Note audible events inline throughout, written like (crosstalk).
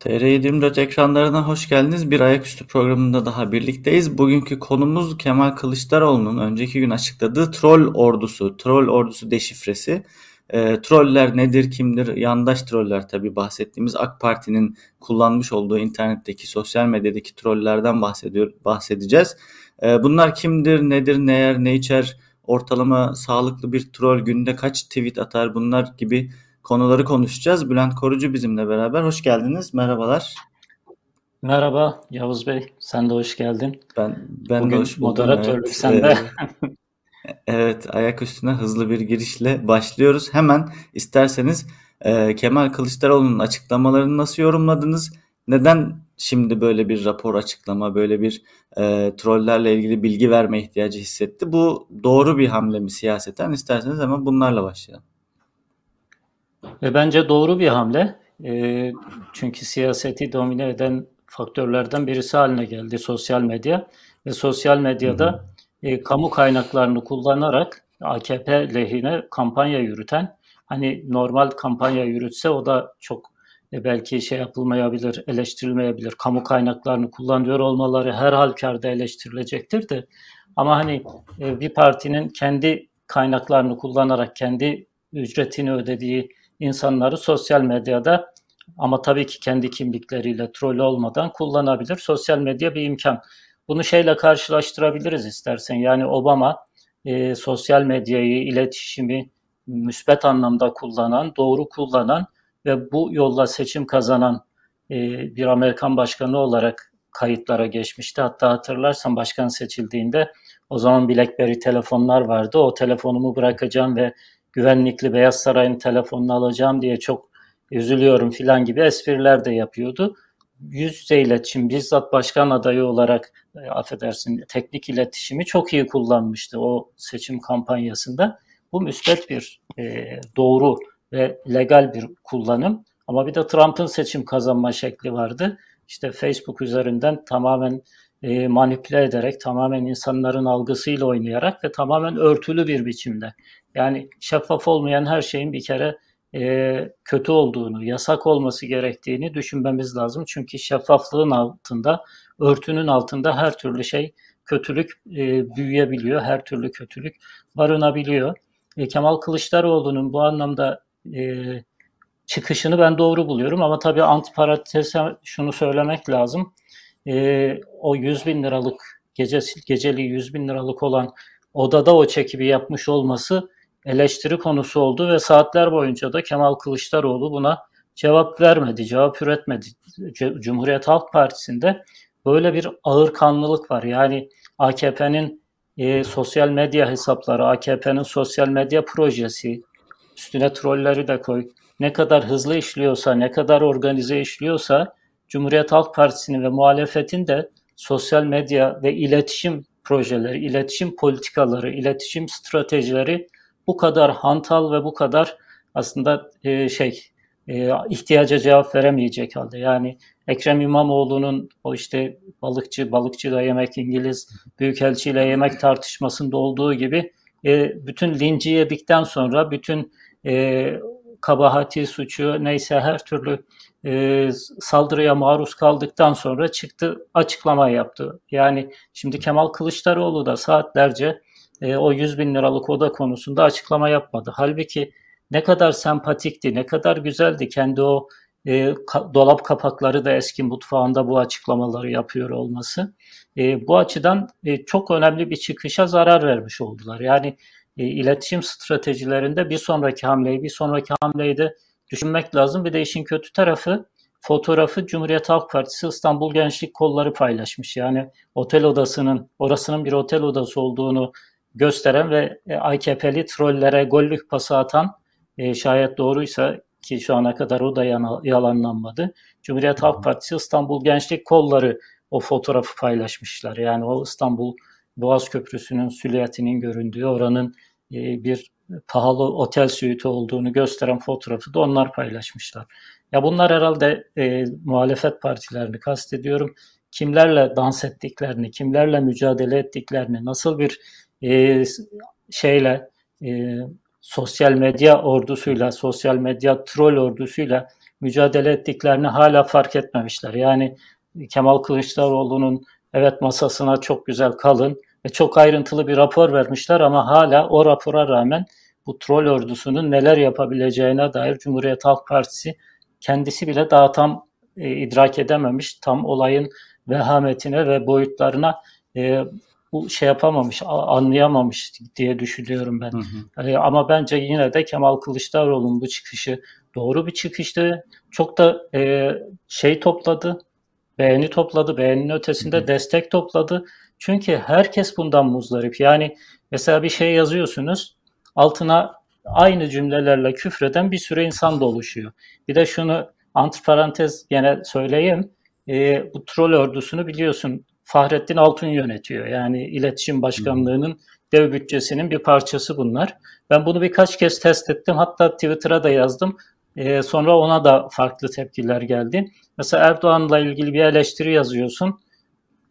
TR24 ekranlarına hoş geldiniz. Bir ayaküstü programında daha birlikteyiz. Bugünkü konumuz Kemal Kılıçdaroğlu'nun önceki gün açıkladığı troll ordusu, troll ordusu deşifresi. E, troller nedir, kimdir? Yandaş troller tabii bahsettiğimiz AK Parti'nin kullanmış olduğu internetteki, sosyal medyadaki trollerden bahsediyor, bahsedeceğiz. E, bunlar kimdir, nedir, ne yer, ne içer? Ortalama sağlıklı bir troll günde kaç tweet atar? Bunlar gibi konuları konuşacağız. Bülent Korucu bizimle beraber. Hoş geldiniz. Merhabalar. Merhaba Yavuz Bey. Sen de hoş geldin. Ben ben Bugün de hoş buldum. moderatörlük evet. sende. (laughs) evet, ayak üstüne hızlı bir girişle başlıyoruz. Hemen isterseniz e, Kemal Kılıçdaroğlu'nun açıklamalarını nasıl yorumladınız? Neden şimdi böyle bir rapor açıklama, böyle bir e, trollerle ilgili bilgi verme ihtiyacı hissetti? Bu doğru bir hamle mi siyaseten? İsterseniz hemen bunlarla başlayalım. Ve bence doğru bir hamle. E, çünkü siyaseti domine eden faktörlerden birisi haline geldi sosyal medya. Ve sosyal medyada e, kamu kaynaklarını kullanarak AKP lehine kampanya yürüten, hani normal kampanya yürütse o da çok e, belki şey yapılmayabilir, eleştirilmeyebilir. Kamu kaynaklarını kullanıyor olmaları her halükarda eleştirilecektir de. Ama hani e, bir partinin kendi kaynaklarını kullanarak kendi ücretini ödediği insanları sosyal medyada ama tabii ki kendi kimlikleriyle troll olmadan kullanabilir. Sosyal medya bir imkan. Bunu şeyle karşılaştırabiliriz istersen. Yani Obama e, sosyal medyayı, iletişimi müsbet anlamda kullanan, doğru kullanan ve bu yolla seçim kazanan e, bir Amerikan başkanı olarak kayıtlara geçmişti. Hatta hatırlarsan başkan seçildiğinde o zaman BlackBerry telefonlar vardı. O telefonumu bırakacağım ve güvenlikli Beyaz Saray'ın telefonunu alacağım diye çok üzülüyorum filan gibi espriler de yapıyordu. Yüz yüze iletişim bizzat başkan adayı olarak e, affedersin teknik iletişimi çok iyi kullanmıştı o seçim kampanyasında. Bu müsbet bir e, doğru ve legal bir kullanım. Ama bir de Trump'ın seçim kazanma şekli vardı. İşte Facebook üzerinden tamamen e, manipüle ederek, tamamen insanların algısıyla oynayarak ve tamamen örtülü bir biçimde yani şeffaf olmayan her şeyin bir kere e, kötü olduğunu, yasak olması gerektiğini düşünmemiz lazım. Çünkü şeffaflığın altında, örtünün altında her türlü şey, kötülük e, büyüyebiliyor, her türlü kötülük barınabiliyor. E, Kemal Kılıçdaroğlu'nun bu anlamda e, çıkışını ben doğru buluyorum ama tabii antiparatese şunu söylemek lazım. E, o 100 bin liralık gecesi, geceliği 100 bin liralık olan odada o çekibi yapmış olması eleştiri konusu oldu ve saatler boyunca da Kemal Kılıçdaroğlu buna cevap vermedi, cevap üretmedi. Cumhuriyet Halk Partisi'nde böyle bir ağır kanlılık var. Yani AKP'nin e, sosyal medya hesapları, AKP'nin sosyal medya projesi, üstüne trolleri de koy. Ne kadar hızlı işliyorsa, ne kadar organize işliyorsa Cumhuriyet Halk Partisi'nin ve muhalefetin de sosyal medya ve iletişim projeleri, iletişim politikaları, iletişim stratejileri bu kadar hantal ve bu kadar aslında e, şey e, ihtiyaca cevap veremeyecek halde. Yani Ekrem İmamoğlu'nun o işte balıkçı, balıkçı da yemek İngiliz, büyükelçiyle yemek tartışmasında olduğu gibi e, bütün linci yedikten sonra bütün e, kabahati, suçu neyse her türlü e, saldırıya maruz kaldıktan sonra çıktı açıklama yaptı. Yani şimdi Kemal Kılıçdaroğlu da saatlerce e, o 100 bin liralık oda konusunda açıklama yapmadı. Halbuki ne kadar sempatikti, ne kadar güzeldi kendi o e, ka, dolap kapakları da eski mutfağında bu açıklamaları yapıyor olması. E, bu açıdan e, çok önemli bir çıkışa zarar vermiş oldular. Yani e, iletişim stratejilerinde bir sonraki hamleyi, bir sonraki hamleyi de düşünmek lazım. Bir de işin kötü tarafı fotoğrafı Cumhuriyet Halk Partisi İstanbul Gençlik Kolları paylaşmış. Yani otel odasının, orasının bir otel odası olduğunu gösteren ve e, AKP'li trollere gollük pası atan e, şayet doğruysa ki şu ana kadar o da yalanlanmadı. Cumhuriyet Halk Partisi İstanbul Gençlik Kolları o fotoğrafı paylaşmışlar. Yani o İstanbul Boğaz Köprüsü'nün süliyetinin göründüğü oranın e, bir pahalı otel süitü olduğunu gösteren fotoğrafı da onlar paylaşmışlar. Ya bunlar herhalde e, muhalefet partilerini kastediyorum. Kimlerle dans ettiklerini, kimlerle mücadele ettiklerini, nasıl bir e, şeyle e, sosyal medya ordusuyla, sosyal medya troll ordusuyla mücadele ettiklerini hala fark etmemişler. Yani Kemal Kılıçdaroğlu'nun evet masasına çok güzel kalın ve çok ayrıntılı bir rapor vermişler ama hala o rapora rağmen bu troll ordusunun neler yapabileceğine dair Cumhuriyet Halk Partisi kendisi bile daha tam e, idrak edememiş. Tam olayın vehametine ve boyutlarına e, bu şey yapamamış, anlayamamış diye düşünüyorum ben. Hı hı. E, ama bence yine de Kemal Kılıçdaroğlu'nun bu çıkışı doğru bir çıkıştı. Çok da e, şey topladı, beğeni topladı, beğeninin ötesinde hı hı. destek topladı. Çünkü herkes bundan muzdarip. Yani mesela bir şey yazıyorsunuz, altına aynı cümlelerle küfreden bir sürü insan da oluşuyor. Bir de şunu antiparantez gene söyleyeyim. E, bu troll ordusunu biliyorsun Fahrettin Altun yönetiyor. Yani iletişim başkanlığının dev bütçesinin bir parçası bunlar. Ben bunu birkaç kez test ettim. Hatta Twitter'a da yazdım. E, sonra ona da farklı tepkiler geldi. Mesela Erdoğan'la ilgili bir eleştiri yazıyorsun.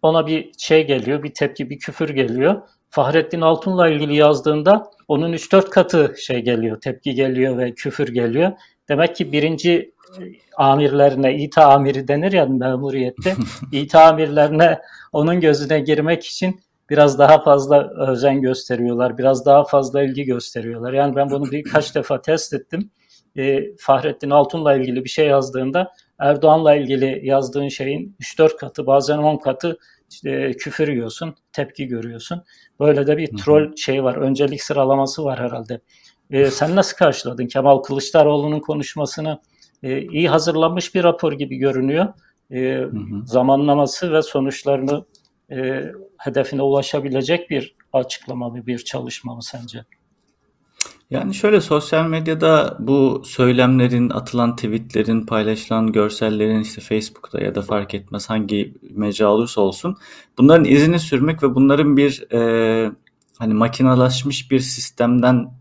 Ona bir şey geliyor, bir tepki, bir küfür geliyor. Fahrettin Altun'la ilgili yazdığında onun 3-4 katı şey geliyor, tepki geliyor ve küfür geliyor. Demek ki birinci amirlerine, İTA amiri denir ya memuriyette. (laughs) İTA amirlerine onun gözüne girmek için biraz daha fazla özen gösteriyorlar, biraz daha fazla ilgi gösteriyorlar. Yani ben bunu birkaç (laughs) defa test ettim. E, Fahrettin Altun'la ilgili bir şey yazdığında Erdoğan'la ilgili yazdığın şeyin 3-4 katı bazen 10 katı küfür yiyorsun, tepki görüyorsun. Böyle de bir troll şey var, öncelik sıralaması var herhalde. E, sen nasıl karşıladın Kemal Kılıçdaroğlu'nun konuşmasını? E, iyi hazırlanmış bir rapor gibi görünüyor. E, hı hı. Zamanlaması ve sonuçlarını e, hedefine ulaşabilecek bir açıklama mı, bir çalışma mı sence? Yani şöyle sosyal medyada bu söylemlerin, atılan tweetlerin, paylaşılan görsellerin işte Facebook'ta ya da fark etmez hangi mecra olursa olsun bunların izini sürmek ve bunların bir e, hani makinalaşmış bir sistemden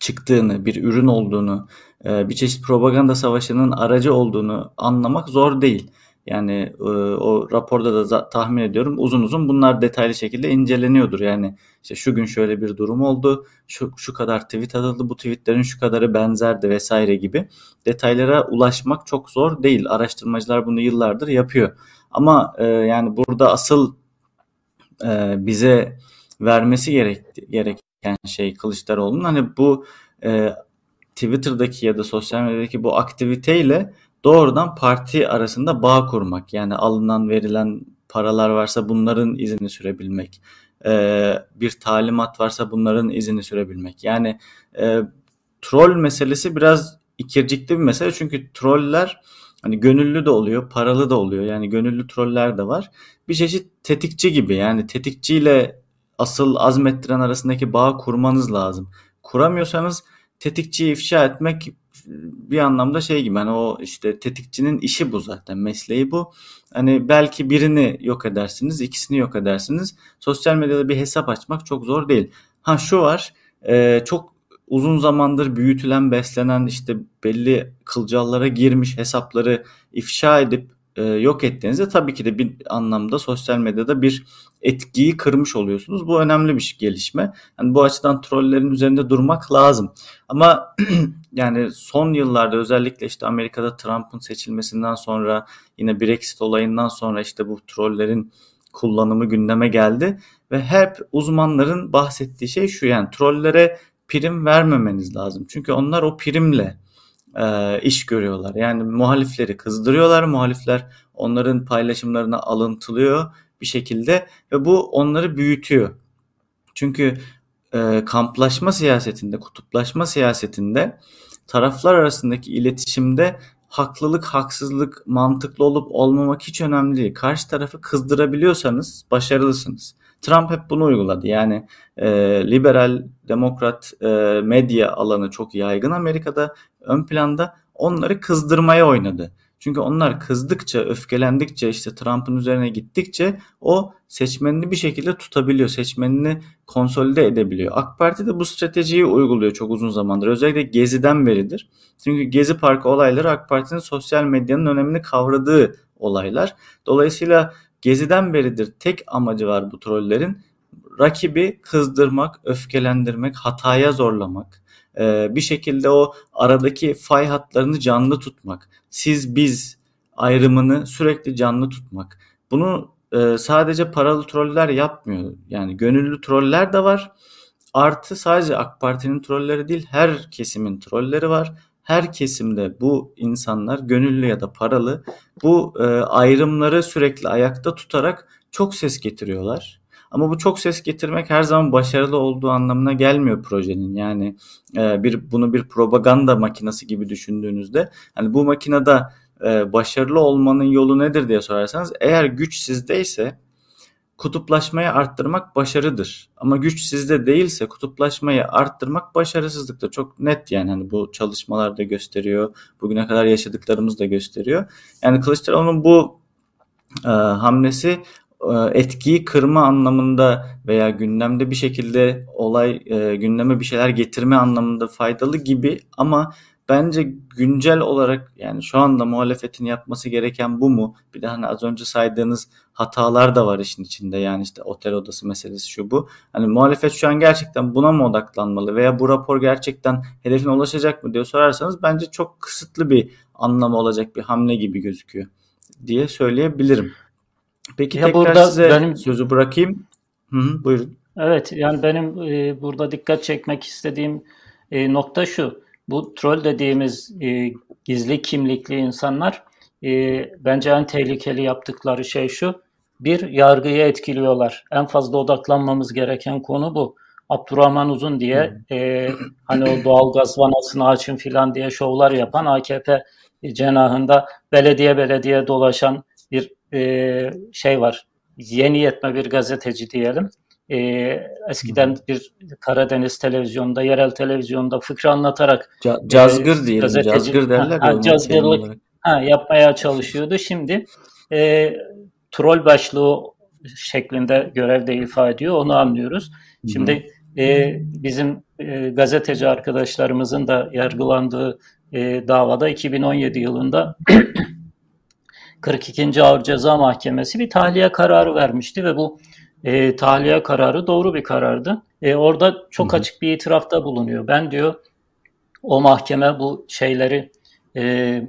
çıktığını, bir ürün olduğunu e, bir çeşit propaganda savaşının aracı olduğunu anlamak zor değil. Yani e, o raporda da tahmin ediyorum uzun uzun bunlar detaylı şekilde inceleniyordur. Yani işte şu gün şöyle bir durum oldu, şu, şu kadar tweet atıldı, bu tweetlerin şu kadarı benzerdi vesaire gibi detaylara ulaşmak çok zor değil. Araştırmacılar bunu yıllardır yapıyor. Ama e, yani burada asıl bize vermesi gerek, gereken şey Kılıçdaroğlu'nun hani bu e, Twitter'daki ya da sosyal medyadaki bu aktiviteyle doğrudan parti arasında bağ kurmak. Yani alınan verilen paralar varsa bunların izini sürebilmek. Ee, bir talimat varsa bunların izini sürebilmek. Yani e, troll meselesi biraz ikircikli bir mesele. Çünkü troller hani gönüllü de oluyor, paralı da oluyor. Yani gönüllü troller de var. Bir çeşit tetikçi gibi. Yani tetikçiyle asıl azmettiren arasındaki bağ kurmanız lazım. Kuramıyorsanız tetikçiyi ifşa etmek bir anlamda şey gibi hani o işte tetikçinin işi bu zaten mesleği bu. Hani belki birini yok edersiniz ikisini yok edersiniz. Sosyal medyada bir hesap açmak çok zor değil. Ha şu var e, çok uzun zamandır büyütülen beslenen işte belli kılcallara girmiş hesapları ifşa edip e, yok ettiğinizde tabii ki de bir anlamda sosyal medyada bir etkiyi kırmış oluyorsunuz. Bu önemli bir gelişme. Yani bu açıdan trollerin üzerinde durmak lazım. Ama (clears throat) yani son yıllarda özellikle işte Amerika'da Trump'ın seçilmesinden sonra yine Brexit olayından sonra işte bu trollerin kullanımı gündeme geldi ve hep uzmanların bahsettiği şey şu yani trollere prim vermemeniz lazım. Çünkü onlar o primle e, iş görüyorlar. Yani muhalifleri kızdırıyorlar. Muhalifler onların paylaşımlarına alıntılıyor bir şekilde ve bu onları büyütüyor. Çünkü e, kamplaşma siyasetinde, kutuplaşma siyasetinde taraflar arasındaki iletişimde haklılık, haksızlık, mantıklı olup olmamak hiç önemli değil. Karşı tarafı kızdırabiliyorsanız başarılısınız. Trump hep bunu uyguladı. Yani e, liberal, demokrat e, medya alanı çok yaygın Amerika'da ön planda onları kızdırmaya oynadı. Çünkü onlar kızdıkça, öfkelendikçe, işte Trump'ın üzerine gittikçe o seçmenini bir şekilde tutabiliyor. Seçmenini konsolide edebiliyor. AK Parti de bu stratejiyi uyguluyor çok uzun zamandır. Özellikle Gezi'den beridir. Çünkü Gezi Parkı olayları AK Parti'nin sosyal medyanın önemini kavradığı olaylar. Dolayısıyla Gezi'den beridir tek amacı var bu trollerin rakibi kızdırmak, öfkelendirmek, hataya zorlamak, e, bir şekilde o aradaki fay hatlarını canlı tutmak, siz biz ayrımını sürekli canlı tutmak. Bunu e, sadece paralı troller yapmıyor. Yani gönüllü troller de var. Artı sadece AK Parti'nin trolleri değil her kesimin trolleri var. Her kesimde bu insanlar gönüllü ya da paralı bu e, ayrımları sürekli ayakta tutarak çok ses getiriyorlar. Ama bu çok ses getirmek her zaman başarılı olduğu anlamına gelmiyor projenin. Yani e, bir bunu bir propaganda makinesi gibi düşündüğünüzde hani bu makinede e, başarılı olmanın yolu nedir diye sorarsanız eğer güç sizdeyse kutuplaşmayı arttırmak başarıdır. Ama güç sizde değilse kutuplaşmayı arttırmak başarısızlıktır. Çok net yani hani bu çalışmalar da gösteriyor. Bugüne kadar yaşadıklarımız da gösteriyor. Yani Kılıçdaroğlu'nun bu e, hamlesi e, etkiyi kırma anlamında veya gündemde bir şekilde olay e, gündeme bir şeyler getirme anlamında faydalı gibi ama bence güncel olarak yani şu anda muhalefetin yapması gereken bu mu? Bir de hani az önce saydığınız hatalar da var işin içinde yani işte otel odası meselesi şu bu. Hani muhalefet şu an gerçekten buna mı odaklanmalı veya bu rapor gerçekten hedefine ulaşacak mı diye sorarsanız bence çok kısıtlı bir anlamı olacak bir hamle gibi gözüküyor diye söyleyebilirim. Peki ya tekrar burada size benim... sözü bırakayım. Hı hı, buyurun. Evet yani benim e, burada dikkat çekmek istediğim e, nokta şu. Bu troll dediğimiz e, gizli kimlikli insanlar e, bence en tehlikeli yaptıkları şey şu. Bir, yargıyı etkiliyorlar. En fazla odaklanmamız gereken konu bu. Abdurrahman Uzun diye e, hani o doğal gaz vanasını açın filan diye şovlar yapan AKP cenahında belediye belediye dolaşan bir e, şey var. Yeni yetme bir gazeteci diyelim. E, eskiden bir Karadeniz televizyonda, yerel televizyonda fıkra anlatarak Ca cazgır e, diyelim, gazeteci, cazgır derler. Ha, cazgırlık ha, yapmaya çalışıyordu. Şimdi e, troll başlığı şeklinde görevde ifade ediyor. Onu anlıyoruz. Şimdi e, bizim e, gazeteci arkadaşlarımızın da yargılandığı e, davada 2017 yılında (clears throat) 42. Ağır Ceza Mahkemesi bir tahliye kararı vermişti ve bu e, tahliye kararı doğru bir karardı. E, orada çok açık bir itirafta bulunuyor. Ben diyor o mahkeme bu şeyleri e,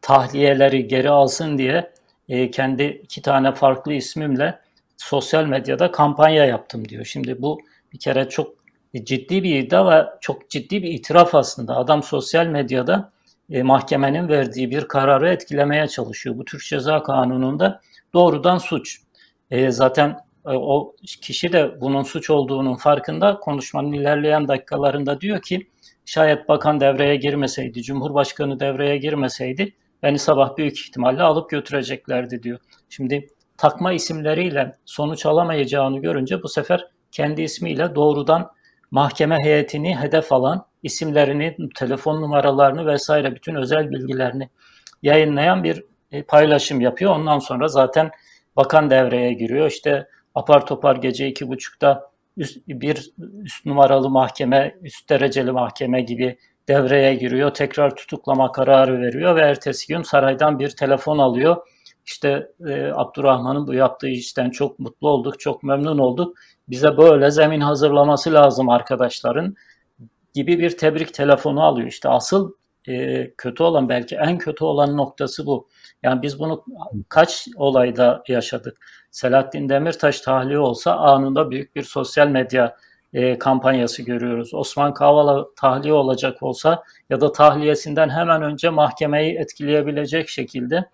tahliyeleri geri alsın diye e, kendi iki tane farklı ismimle sosyal medyada kampanya yaptım diyor. Şimdi bu bir kere çok ciddi bir iddia ve çok ciddi bir itiraf aslında. Adam sosyal medyada e, mahkemenin verdiği bir kararı etkilemeye çalışıyor. Bu Türk Ceza Kanunu'nda doğrudan suç. E, zaten o kişi de bunun suç olduğunun farkında konuşmanın ilerleyen dakikalarında diyor ki şayet bakan devreye girmeseydi, cumhurbaşkanı devreye girmeseydi beni sabah büyük ihtimalle alıp götüreceklerdi diyor. Şimdi takma isimleriyle sonuç alamayacağını görünce bu sefer kendi ismiyle doğrudan mahkeme heyetini hedef alan isimlerini, telefon numaralarını vesaire bütün özel bilgilerini yayınlayan bir e, paylaşım yapıyor. Ondan sonra zaten bakan devreye giriyor. İşte apar topar gece iki buçukta üst, bir üst numaralı mahkeme, üst dereceli mahkeme gibi devreye giriyor. Tekrar tutuklama kararı veriyor ve ertesi gün saraydan bir telefon alıyor. İşte e, Abdurrahman'ın bu yaptığı işten çok mutlu olduk, çok memnun olduk. Bize böyle zemin hazırlaması lazım arkadaşların gibi bir tebrik telefonu alıyor. İşte asıl e, kötü olan belki en kötü olan noktası bu. Yani biz bunu kaç olayda yaşadık. Selahattin Demirtaş tahliye olsa anında büyük bir sosyal medya e, kampanyası görüyoruz. Osman Kavala tahliye olacak olsa ya da tahliyesinden hemen önce mahkemeyi etkileyebilecek şekilde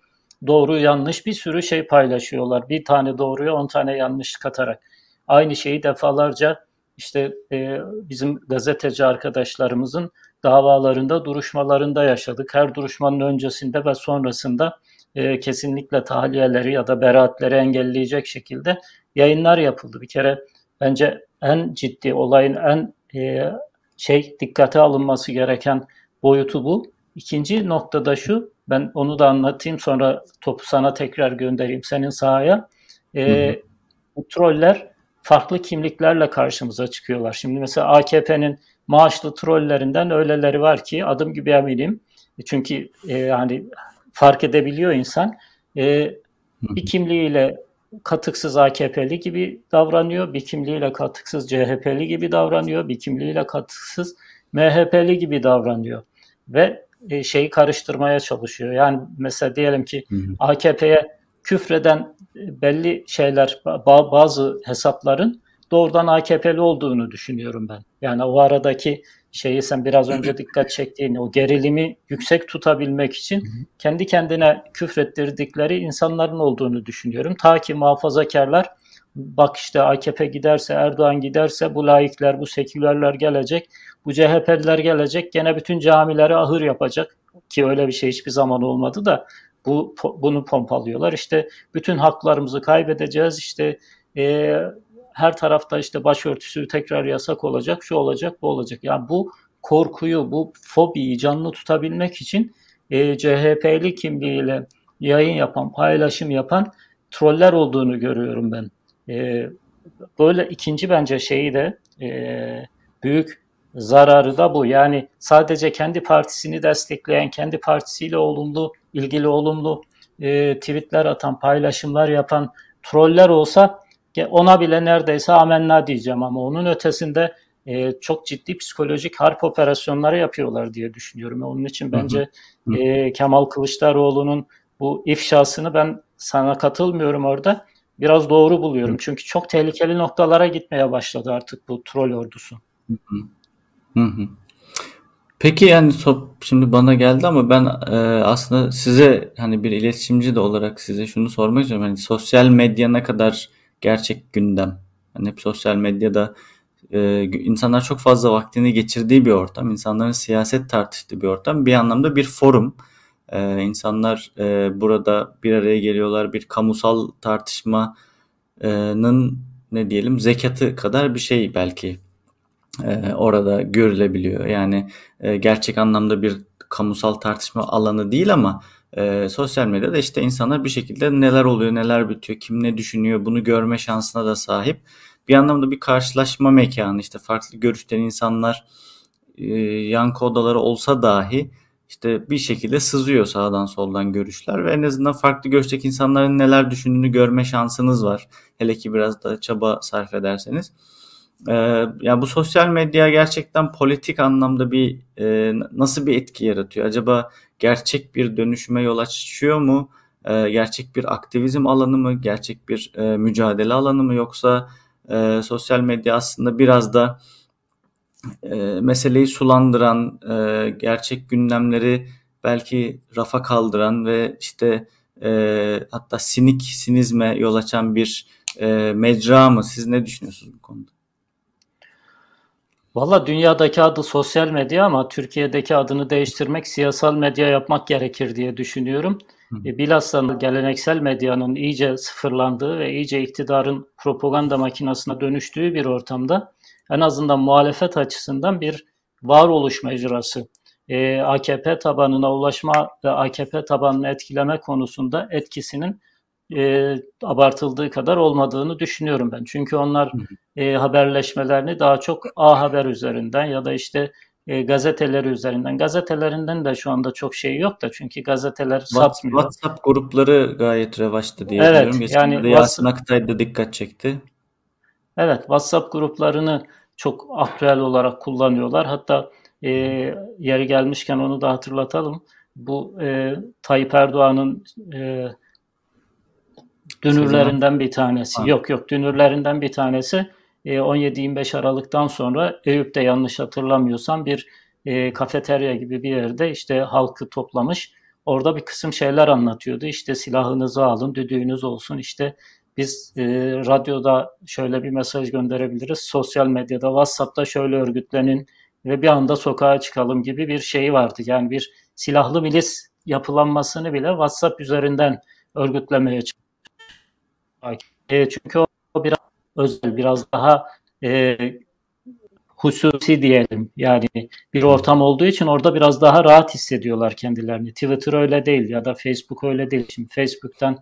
doğru yanlış bir sürü şey paylaşıyorlar. Bir tane doğruya on tane yanlış katarak. Aynı şeyi defalarca işte e, bizim gazeteci arkadaşlarımızın davalarında, duruşmalarında yaşadık. Her duruşmanın öncesinde ve sonrasında e, kesinlikle tahliyeleri ya da beraatleri engelleyecek şekilde yayınlar yapıldı. Bir kere bence en ciddi olayın en e, şey dikkate alınması gereken boyutu bu. İkinci noktada şu, ben onu da anlatayım sonra topu sana tekrar göndereyim senin sahaya. E, bu troller farklı kimliklerle karşımıza çıkıyorlar. Şimdi mesela AKP'nin maaşlı trollerinden öyleleri var ki adım gibi eminim. Çünkü e, hani fark edebiliyor insan. E, bir kimliğiyle katıksız AKP'li gibi davranıyor, bir kimliğiyle katıksız CHP'li gibi davranıyor, bir kimliğiyle katıksız MHP'li gibi davranıyor ve e, şeyi karıştırmaya çalışıyor. Yani mesela diyelim ki AKP'ye küfreden e, belli şeyler, bazı hesapların doğrudan AKP'li olduğunu düşünüyorum ben. Yani o aradaki şeyi sen biraz önce (clears throat) dikkat çektiğin o gerilimi yüksek tutabilmek için kendi kendine küfrettirdikleri insanların olduğunu düşünüyorum. Ta ki muhafazakarlar bak işte AKP giderse Erdoğan giderse bu laikler bu sekülerler gelecek bu CHP'liler gelecek gene bütün camileri ahır yapacak ki öyle bir şey hiçbir zaman olmadı da bu bunu pompalıyorlar. İşte bütün haklarımızı kaybedeceğiz. İşte e, her tarafta işte başörtüsü tekrar yasak olacak, şu olacak, bu olacak. Yani bu korkuyu, bu fobiyi canlı tutabilmek için e, CHP'li kimliğiyle yayın yapan, paylaşım yapan troller olduğunu görüyorum ben. E, böyle ikinci bence şeyi de e, büyük zararı da bu. Yani sadece kendi partisini destekleyen, kendi partisiyle olumlu, ilgili olumlu e, tweetler atan, paylaşımlar yapan troller olsa ona bile neredeyse amenna diyeceğim ama onun ötesinde e, çok ciddi psikolojik harp operasyonları yapıyorlar diye düşünüyorum. Onun için bence hı hı. E, Kemal Kılıçdaroğlu'nun bu ifşasını ben sana katılmıyorum orada. Biraz doğru buluyorum. Çünkü çok tehlikeli noktalara gitmeye başladı artık bu troll ordusu. Hı hı. Hı hı. Peki yani şimdi bana geldi ama ben e, aslında size hani bir iletişimci de olarak size şunu sormak istiyorum. Hani sosyal medya ne kadar gerçek gündem. Yani hep sosyal medyada e, insanlar çok fazla vaktini geçirdiği bir ortam. insanların siyaset tartıştığı bir ortam. Bir anlamda bir forum. E, insanlar e, burada bir araya geliyorlar. Bir kamusal tartışmanın ne diyelim zekatı kadar bir şey belki e, orada görülebiliyor. Yani e, gerçek anlamda bir kamusal tartışma alanı değil ama e, sosyal medyada işte insanlar bir şekilde neler oluyor, neler bitiyor, kim ne düşünüyor bunu görme şansına da sahip. Bir anlamda bir karşılaşma mekanı işte farklı görüşten insanlar e, yankı odaları olsa dahi işte bir şekilde sızıyor sağdan soldan görüşler ve en azından farklı görüşteki insanların neler düşündüğünü görme şansınız var. Hele ki biraz da çaba sarf ederseniz. Ee, yani bu sosyal medya gerçekten politik anlamda bir e, nasıl bir etki yaratıyor? Acaba gerçek bir dönüşüme yol açıyor mu? E, gerçek bir aktivizm alanı mı? Gerçek bir e, mücadele alanı mı? Yoksa e, sosyal medya aslında biraz da e, meseleyi sulandıran, e, gerçek gündemleri belki rafa kaldıran ve işte e, hatta sinik sinizme yol açan bir e, mecra mı? Siz ne düşünüyorsunuz bu konuda? Valla dünyadaki adı sosyal medya ama Türkiye'deki adını değiştirmek siyasal medya yapmak gerekir diye düşünüyorum. E, bilhassa geleneksel medyanın iyice sıfırlandığı ve iyice iktidarın propaganda makinasına dönüştüğü bir ortamda en azından muhalefet açısından bir varoluş mecrası. E, AKP tabanına ulaşma ve AKP tabanını etkileme konusunda etkisinin e, abartıldığı kadar olmadığını düşünüyorum ben. Çünkü onlar e, haberleşmelerini daha çok A Haber üzerinden ya da işte e, gazeteleri üzerinden. Gazetelerinden de şu anda çok şey yok da çünkü gazeteler WhatsApp, satmıyor. WhatsApp grupları gayet revaçta diye evet, biliyorum. Geçen yani Yasin Aktay da dikkat çekti. Evet, WhatsApp gruplarını çok aktüel olarak kullanıyorlar. Hatta e, yeri gelmişken onu da hatırlatalım. Bu e, Tayyip Erdoğan'ın e, Dünürlerinden bir tanesi. Ha. Yok yok dünürlerinden bir tanesi. 17-25 e, Aralık'tan sonra Eyüp'te yanlış hatırlamıyorsam bir e, kafeterya gibi bir yerde işte halkı toplamış. Orada bir kısım şeyler anlatıyordu. İşte silahınızı alın, düdüğünüz olsun. İşte biz e, radyoda şöyle bir mesaj gönderebiliriz. Sosyal medyada, WhatsApp'ta şöyle örgütlenin ve bir anda sokağa çıkalım gibi bir şey vardı. Yani bir silahlı milis yapılanmasını bile WhatsApp üzerinden örgütlemeye e, çünkü o, biraz özel, biraz daha e, hususi diyelim. Yani bir ortam olduğu için orada biraz daha rahat hissediyorlar kendilerini. Twitter öyle değil ya da Facebook öyle değil. Şimdi Facebook'tan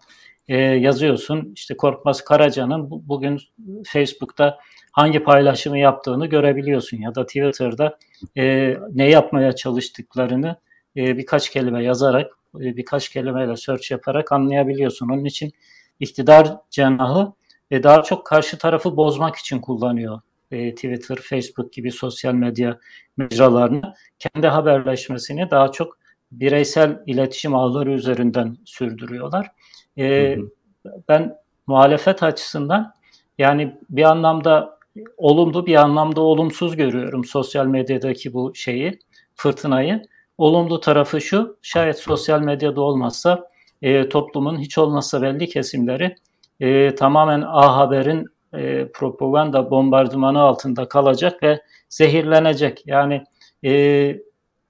e, yazıyorsun. İşte Korkmaz Karaca'nın bu, bugün Facebook'ta hangi paylaşımı yaptığını görebiliyorsun ya da Twitter'da e, ne yapmaya çalıştıklarını e, birkaç kelime yazarak, e, birkaç kelimeyle search yaparak anlayabiliyorsun. Onun için iktidar cenahı e, daha çok karşı tarafı bozmak için kullanıyor. E, Twitter, Facebook gibi sosyal medya mecralarını kendi haberleşmesini daha çok bireysel iletişim ağları üzerinden sürdürüyorlar. E, hı hı. Ben muhalefet açısından yani bir anlamda olumlu bir anlamda olumsuz görüyorum sosyal medyadaki bu şeyi, fırtınayı. Olumlu tarafı şu, şayet sosyal medyada olmazsa e, toplumun hiç olmazsa belli kesimleri e, tamamen A Haber'in e, propaganda bombardımanı altında kalacak ve zehirlenecek. Yani e,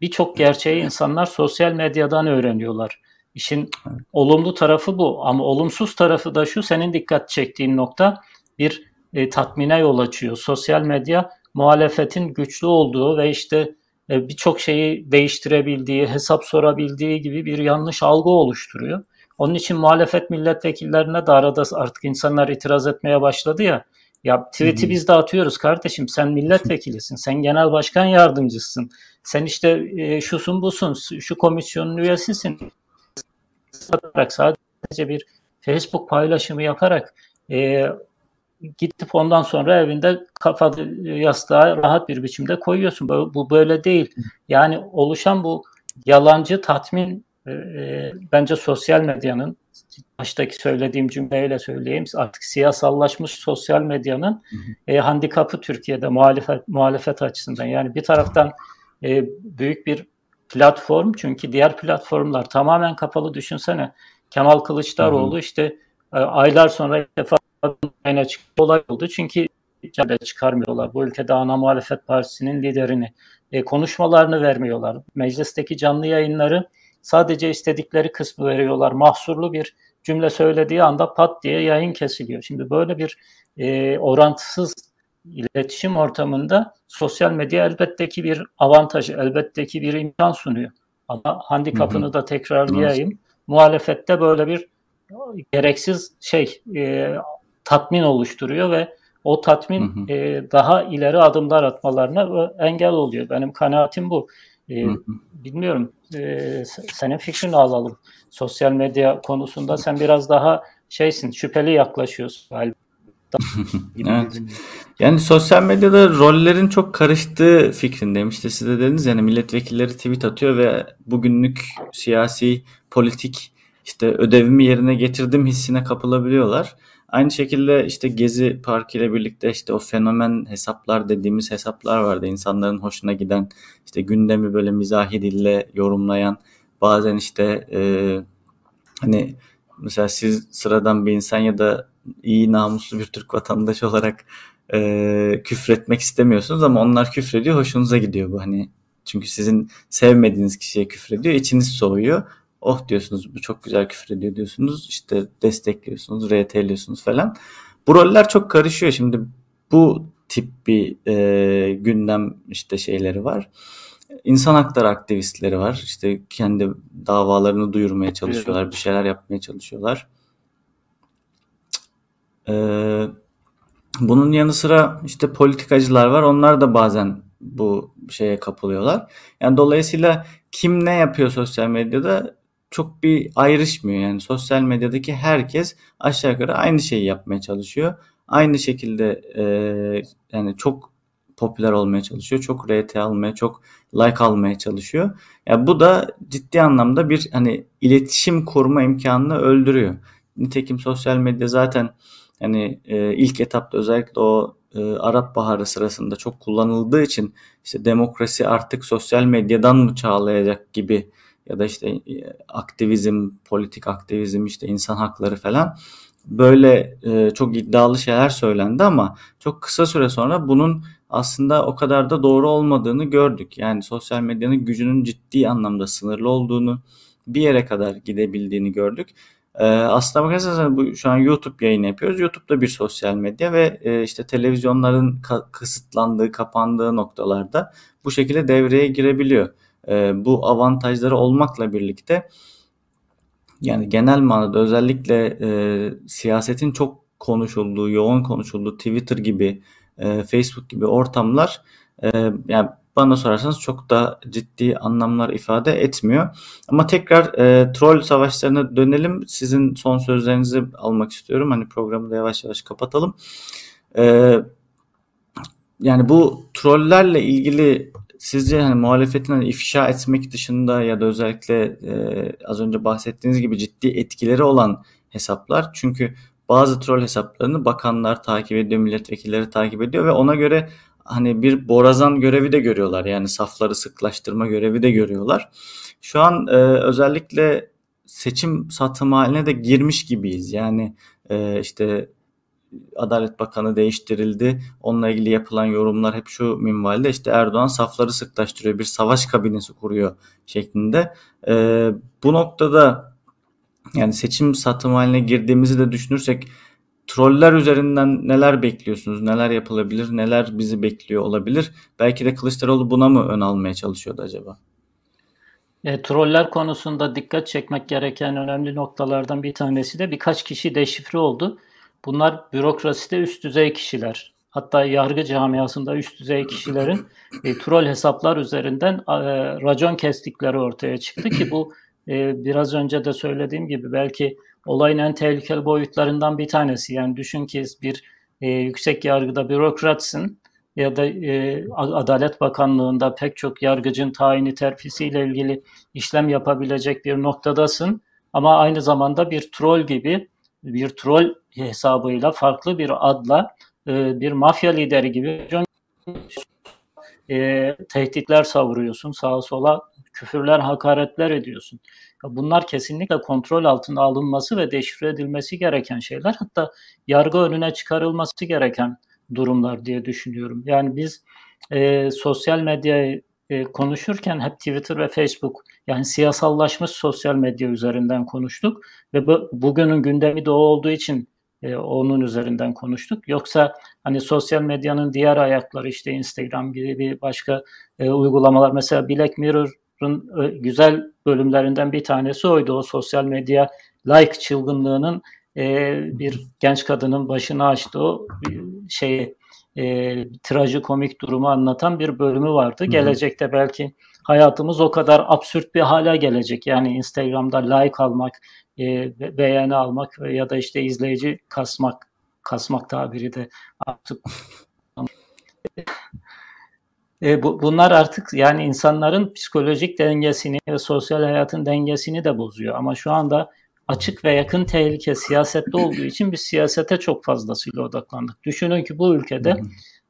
birçok gerçeği insanlar sosyal medyadan öğreniyorlar. İşin olumlu tarafı bu ama olumsuz tarafı da şu senin dikkat çektiğin nokta bir e, tatmine yol açıyor. Sosyal medya muhalefetin güçlü olduğu ve işte birçok şeyi değiştirebildiği, hesap sorabildiği gibi bir yanlış algı oluşturuyor. Onun için muhalefet milletvekillerine de arada artık insanlar itiraz etmeye başladı ya. Ya tweet'i biz de atıyoruz kardeşim. Sen milletvekilisin. Sen genel başkan yardımcısın. Sen işte e, şusun busun. Şu komisyonun üyesisin. Sadece bir Facebook paylaşımı yaparak e, gidip ondan sonra evinde kafa yastığa rahat bir biçimde koyuyorsun. Bu, bu böyle değil. Yani oluşan bu yalancı tatmin e, e, bence sosyal medyanın baştaki söylediğim cümleyle söyleyeyim artık siyasallaşmış sosyal medyanın e, handikapı Türkiye'de muhalefet muhalefet açısından yani bir taraftan e, büyük bir platform çünkü diğer platformlar tamamen kapalı düşünsene Kemal Kılıçdaroğlu hı hı. işte e, aylar sonra defa ayna çıktı olay oldu çünkü çıkarmıyorlar. Bu ülkede ana muhalefet partisinin liderini e, konuşmalarını vermiyorlar. Meclisteki canlı yayınları sadece istedikleri kısmı veriyorlar. Mahsurlu bir cümle söylediği anda pat diye yayın kesiliyor. Şimdi böyle bir e, orantısız iletişim ortamında sosyal medya elbette ki bir avantaj, elbette ki bir imkan sunuyor. Ama handikapını da tekrarlayayım. Muhalefette böyle bir gereksiz şey e, tatmin oluştururuyor ve o tatmin hı hı. E, daha ileri adımlar atmalarına engel oluyor. Benim kanaatim bu. E, hı hı. Bilmiyorum. E, senin fikrini alalım. Sosyal medya konusunda sen biraz daha şeysin, şüpheli yaklaşıyorsun galiba. (laughs) evet. Yani sosyal medyada rollerin çok karıştığı fikrindeyim. İşte siz de dediniz yani milletvekilleri tweet atıyor ve bugünlük siyasi, politik işte ödevimi yerine getirdim hissine kapılabiliyorlar. Aynı şekilde işte Gezi Parkı ile birlikte işte o fenomen hesaplar dediğimiz hesaplar vardı. İnsanların hoşuna giden işte gündemi böyle mizahi dille yorumlayan bazen işte e, hani mesela siz sıradan bir insan ya da iyi namuslu bir Türk vatandaşı olarak e, küfretmek istemiyorsunuz ama onlar küfrediyor hoşunuza gidiyor bu hani çünkü sizin sevmediğiniz kişiye küfrediyor içiniz soğuyor oh diyorsunuz bu çok güzel küfür ediyor diyorsunuz işte destekliyorsunuz RT'liyorsunuz falan. Bu roller çok karışıyor şimdi bu tip bir e, gündem işte şeyleri var. İnsan hakları aktivistleri var. İşte kendi davalarını duyurmaya çalışıyorlar. Bir şeyler yapmaya çalışıyorlar. Ee, bunun yanı sıra işte politikacılar var. Onlar da bazen bu şeye kapılıyorlar. Yani dolayısıyla kim ne yapıyor sosyal medyada çok bir ayrışmıyor. Yani sosyal medyadaki herkes aşağı yukarı aynı şeyi yapmaya çalışıyor. Aynı şekilde e, yani çok popüler olmaya çalışıyor. Çok RT almaya, çok like almaya çalışıyor. Yani bu da ciddi anlamda bir hani iletişim kurma imkanını öldürüyor. Nitekim sosyal medya zaten hani e, ilk etapta özellikle o e, Arap Baharı sırasında çok kullanıldığı için işte demokrasi artık sosyal medyadan mı çağlayacak gibi ya da işte e, aktivizm, politik aktivizm, işte insan hakları falan böyle e, çok iddialı şeyler söylendi ama çok kısa süre sonra bunun aslında o kadar da doğru olmadığını gördük. Yani sosyal medyanın gücünün ciddi anlamda sınırlı olduğunu, bir yere kadar gidebildiğini gördük. Ee, aslında bakarsanız bu şu an YouTube yayını yapıyoruz. YouTube da bir sosyal medya ve e, işte televizyonların ka- kısıtlandığı, kapandığı noktalarda bu şekilde devreye girebiliyor e, bu avantajları olmakla birlikte yani genel manada özellikle e, siyasetin çok konuşulduğu, yoğun konuşulduğu Twitter gibi, e, Facebook gibi ortamlar e, yani bana sorarsanız çok da ciddi anlamlar ifade etmiyor. Ama tekrar e, troll savaşlarına dönelim. Sizin son sözlerinizi almak istiyorum. Hani programı da yavaş yavaş kapatalım. E, yani bu trollerle ilgili sizce hani muhalefetin hani ifşa etmek dışında ya da özellikle e, az önce bahsettiğiniz gibi ciddi etkileri olan hesaplar. Çünkü bazı troll hesaplarını bakanlar takip ediyor, milletvekilleri takip ediyor ve ona göre hani bir borazan görevi de görüyorlar. Yani safları sıklaştırma görevi de görüyorlar. Şu an e, özellikle seçim satım haline de girmiş gibiyiz. Yani e, işte Adalet Bakanı değiştirildi. Onunla ilgili yapılan yorumlar hep şu minvalde işte Erdoğan safları sıklaştırıyor, bir savaş kabinesi kuruyor şeklinde. E, bu noktada yani seçim satım haline girdiğimizi de düşünürsek troller üzerinden neler bekliyorsunuz? Neler yapılabilir? Neler bizi bekliyor olabilir? Belki de Kılıçdaroğlu buna mı ön almaya çalışıyordu acaba? E, troller konusunda dikkat çekmek gereken önemli noktalardan bir tanesi de birkaç kişi deşifre oldu. Bunlar bürokraside üst düzey kişiler. Hatta yargı camiasında üst düzey kişilerin (laughs) e, troll hesaplar üzerinden e, racon kestikleri ortaya çıktı ki bu e, biraz önce de söylediğim gibi belki olayın en tehlikeli boyutlarından bir tanesi. Yani düşün ki bir e, yüksek yargıda bürokratsın ya da e, Adalet Bakanlığı'nda pek çok yargıcın tayini terfisiyle ilgili işlem yapabilecek bir noktadasın. Ama aynı zamanda bir troll gibi bir troll hesabıyla farklı bir adla e, bir mafya lideri gibi e, tehditler savuruyorsun. Sağa sola küfürler, hakaretler ediyorsun. Bunlar kesinlikle kontrol altına alınması ve deşifre edilmesi gereken şeyler. Hatta yargı önüne çıkarılması gereken durumlar diye düşünüyorum. Yani biz e, sosyal medyayı e, konuşurken hep Twitter ve Facebook yani siyasallaşmış sosyal medya üzerinden konuştuk ve bu, bugünün gündemi de o olduğu için e, onun üzerinden konuştuk. Yoksa hani sosyal medyanın diğer ayakları işte Instagram gibi başka e, uygulamalar mesela Black Mirror'ın e, güzel bölümlerinden bir tanesi oydu. O sosyal medya like çılgınlığının e, bir genç kadının başını açtığı o şey e, trajikomik durumu anlatan bir bölümü vardı. Hı-hı. Gelecekte belki hayatımız o kadar absürt bir hale gelecek. Yani Instagram'da like almak, e, beğeni almak ya da işte izleyici kasmak, kasmak tabiri de artık e, bu, bunlar artık yani insanların psikolojik dengesini ve sosyal hayatın dengesini de bozuyor. Ama şu anda açık ve yakın tehlike siyasette olduğu için biz siyasete çok fazlasıyla odaklandık. Düşünün ki bu ülkede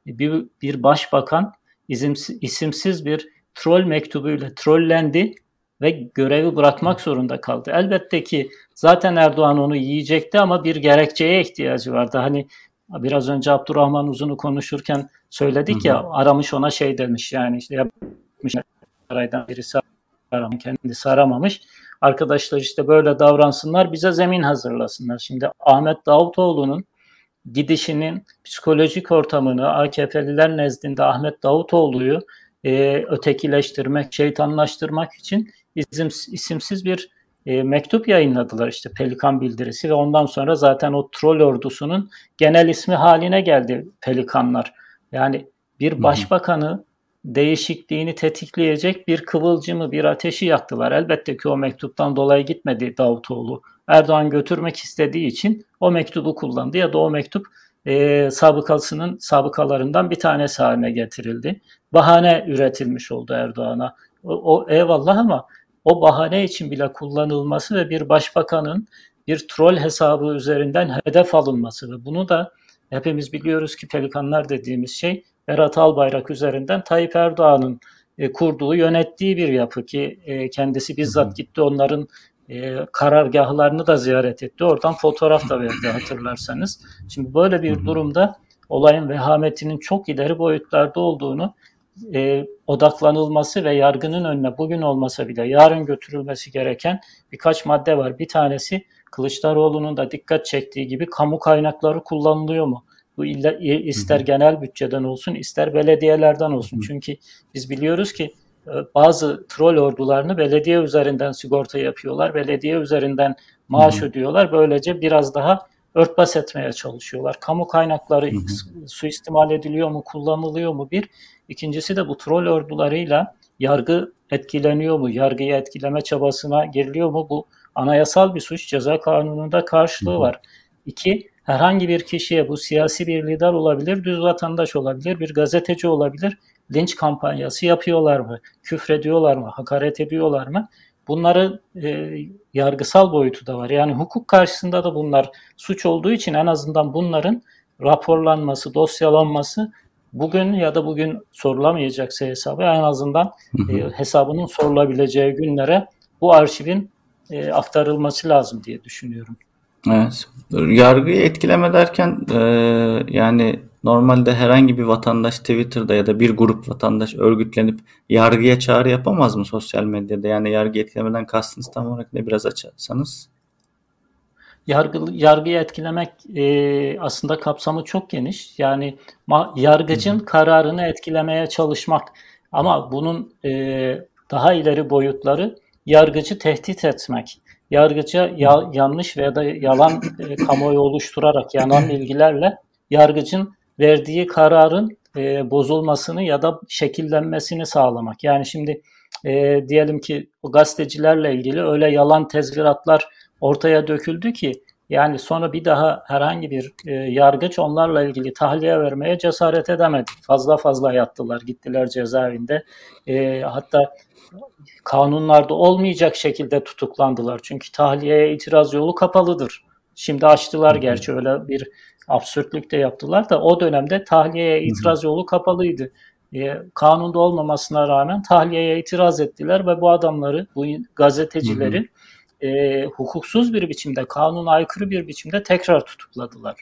bir, bir başbakan isimsiz, isimsiz bir troll mektubuyla trollendi ve görevi bırakmak zorunda kaldı. Elbette ki zaten Erdoğan onu yiyecekti ama bir gerekçeye ihtiyacı vardı. Hani biraz önce Abdurrahman Uzun'u konuşurken söyledik ya aramış ona şey demiş yani işte yapmış saraydan birisi aramış kendisi aramamış arkadaşlar işte böyle davransınlar bize zemin hazırlasınlar. Şimdi Ahmet Davutoğlu'nun gidişinin psikolojik ortamını AKP'liler nezdinde Ahmet Davutoğlu'yu e, ötekileştirmek, şeytanlaştırmak için isim, isimsiz bir e, mektup yayınladılar işte Pelikan bildirisi ve ondan sonra zaten o troll ordusunun genel ismi haline geldi Pelikanlar. Yani bir başbakanı değişikliğini tetikleyecek bir kıvılcımı, bir ateşi yaktılar. Elbette ki o mektuptan dolayı gitmedi Davutoğlu. Erdoğan götürmek istediği için o mektubu kullandı ya da o mektup e, sabıkasının sabıkalarından bir tanesi haline getirildi. Bahane üretilmiş oldu Erdoğan'a. O, o eyvallah ama o bahane için bile kullanılması ve bir başbakanın bir troll hesabı üzerinden hedef alınması ve bunu da hepimiz biliyoruz ki pelikanlar dediğimiz şey Berat Albayrak üzerinden Tayyip Erdoğan'ın e, kurduğu, yönettiği bir yapı ki e, kendisi bizzat gitti onların e, karargahlarını da ziyaret etti. Oradan fotoğraf da verdi hatırlarsanız. Şimdi böyle bir durumda olayın vehametinin çok ileri boyutlarda olduğunu e, odaklanılması ve yargının önüne bugün olmasa bile yarın götürülmesi gereken birkaç madde var. Bir tanesi Kılıçdaroğlu'nun da dikkat çektiği gibi kamu kaynakları kullanılıyor mu? Bu illa, ister genel bütçeden olsun ister belediyelerden olsun. Çünkü biz biliyoruz ki bazı troll ordularını belediye üzerinden sigorta yapıyorlar. Belediye üzerinden maaş ödüyorlar. Böylece biraz daha örtbas etmeye çalışıyorlar. Kamu kaynakları hı. suistimal ediliyor mu, kullanılıyor mu bir. İkincisi de bu troll ordularıyla yargı etkileniyor mu, yargıyı etkileme çabasına giriliyor mu? Bu anayasal bir suç, ceza kanununda karşılığı var. İki, herhangi bir kişiye bu siyasi bir lider olabilir, düz vatandaş olabilir, bir gazeteci olabilir. Linç kampanyası yapıyorlar mı? Küfrediyorlar mı? Hakaret ediyorlar mı? Bunları e, yargısal boyutu da var. Yani hukuk karşısında da bunlar suç olduğu için en azından bunların raporlanması, dosyalanması bugün ya da bugün sorulamayacaksa hesabı en azından e, hesabının sorulabileceği günlere bu arşivin e, aktarılması lazım diye düşünüyorum. Evet. Yargıyı etkileme derken e, yani normalde herhangi bir vatandaş Twitter'da ya da bir grup vatandaş örgütlenip yargıya çağrı yapamaz mı sosyal medyada? Yani yargı etkilemeden kastınız tam olarak ne biraz açarsanız? Yargı, yargıyı etkilemek e, aslında kapsamı çok geniş. Yani ma, yargıcın Hı-hı. kararını etkilemeye çalışmak ama bunun e, daha ileri boyutları yargıcı tehdit etmek. Yargıca ya, yanlış veya da yalan e, kamuoyu oluşturarak yalan bilgilerle yargıcın verdiği kararın e, bozulmasını ya da şekillenmesini sağlamak. Yani şimdi e, diyelim ki o gazetecilerle ilgili öyle yalan tezviratlar ortaya döküldü ki yani sonra bir daha herhangi bir e, yargıç onlarla ilgili tahliye vermeye cesaret edemedi. Fazla fazla yattılar, gittiler cezaevinde. E, hatta kanunlarda olmayacak şekilde tutuklandılar. Çünkü tahliyeye itiraz yolu kapalıdır. Şimdi açtılar gerçi öyle bir absürtlük de yaptılar da o dönemde tahliyeye itiraz yolu kapalıydı. E, kanunda olmamasına rağmen tahliyeye itiraz ettiler ve bu adamları, bu gazetecileri e, hukuksuz bir biçimde, kanuna aykırı bir biçimde tekrar tutukladılar.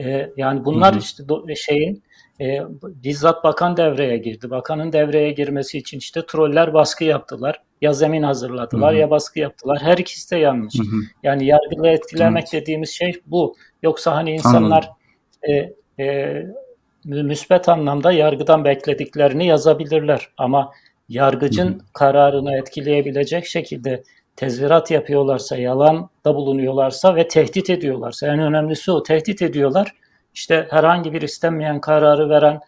E, yani bunlar hı hı. işte do, şeyin e, bizzat bakan devreye girdi. Bakanın devreye girmesi için işte troller baskı yaptılar. Ya zemin hazırladılar hı hı. ya baskı yaptılar. Her ikisi de yanlış. Hı hı. Yani yargılı etkilemek evet. dediğimiz şey bu. Yoksa hani insanlar e, e, müsbet anlamda yargıdan beklediklerini yazabilirler. Ama yargıcın hı hı. kararını etkileyebilecek şekilde tezvirat yapıyorlarsa, yalan da bulunuyorlarsa ve tehdit ediyorlarsa, en önemlisi o tehdit ediyorlar. İşte herhangi bir istenmeyen kararı veren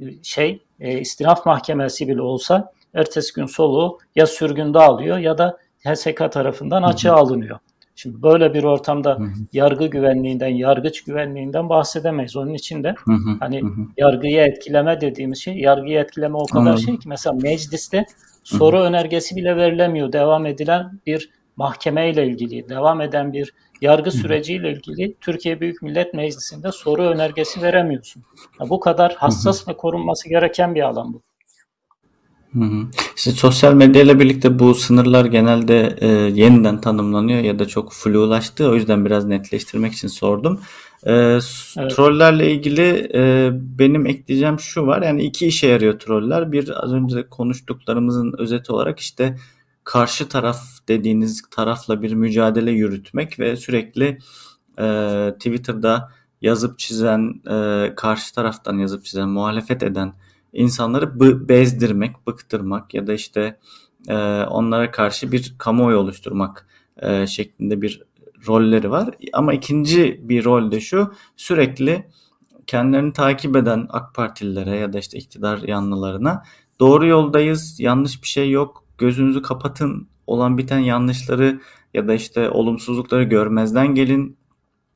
e, şey e, istinaf mahkemesi bile olsa ertesi gün soluğu ya sürgünde alıyor ya da HSK tarafından açığa alınıyor. Şimdi böyle bir ortamda hı hı. yargı güvenliğinden, yargıç güvenliğinden bahsedemeyiz. Onun için de hı hı. hani hı hı. yargıyı etkileme dediğimiz şey, yargıyı etkileme o kadar Anladım. şey ki mesela mecliste soru hı hı. önergesi bile verilemiyor. Devam edilen bir mahkeme ile ilgili, devam eden bir yargı süreciyle ilgili Türkiye Büyük Millet Meclisi'nde soru önergesi veremiyorsun. Ya bu kadar hassas ve korunması gereken bir alan bu. Hı hı. İşte sosyal medyayla birlikte bu sınırlar genelde e, yeniden tanımlanıyor ya da çok flulaştı. O yüzden biraz netleştirmek için sordum. E, evet. Trollerle ilgili e, benim ekleyeceğim şu var. Yani iki işe yarıyor troller. Bir az önce konuştuklarımızın özeti olarak işte karşı taraf dediğiniz tarafla bir mücadele yürütmek ve sürekli e, Twitter'da yazıp çizen, e, karşı taraftan yazıp çizen, muhalefet eden insanları bezdirmek, bıktırmak ya da işte e, onlara karşı bir kamuoyu oluşturmak e, şeklinde bir rolleri var. Ama ikinci bir rol de şu sürekli kendilerini takip eden AK Partililere ya da işte iktidar yanlılarına doğru yoldayız, yanlış bir şey yok, gözünüzü kapatın, olan biten yanlışları ya da işte olumsuzlukları görmezden gelin,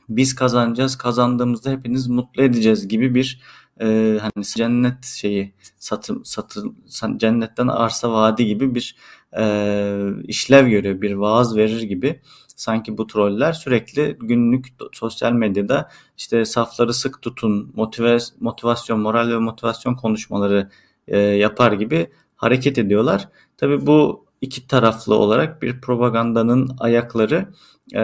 biz kazanacağız, kazandığımızda hepiniz mutlu edeceğiz gibi bir e, hani cennet şeyi satım satın cennetten arsa vaadi gibi bir e, işlev görüyor, bir vaaz verir gibi. Sanki bu troller sürekli günlük sosyal medyada işte safları sık tutun, motive, motivasyon, moral ve motivasyon konuşmaları e, yapar gibi hareket ediyorlar. Tabi bu iki taraflı olarak bir propagandanın ayakları. E,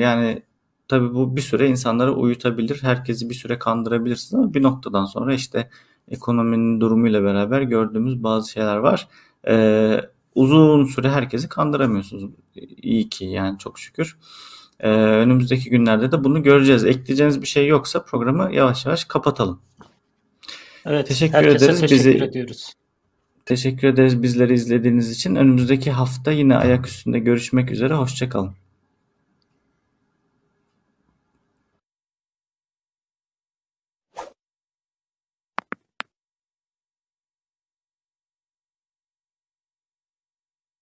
yani Tabii bu bir süre insanları uyutabilir. Herkesi bir süre kandırabilirsiniz ama bir noktadan sonra işte ekonominin durumuyla beraber gördüğümüz bazı şeyler var. Ee, uzun süre herkesi kandıramıyorsunuz. İyi ki yani çok şükür. Ee, önümüzdeki günlerde de bunu göreceğiz. Ekleyeceğiniz bir şey yoksa programı yavaş yavaş kapatalım. Evet, teşekkür ederiz. Teşekkür Bizi, ediyoruz. Teşekkür ederiz bizleri izlediğiniz için. Önümüzdeki hafta yine ayak üstünde görüşmek üzere. Hoşçakalın.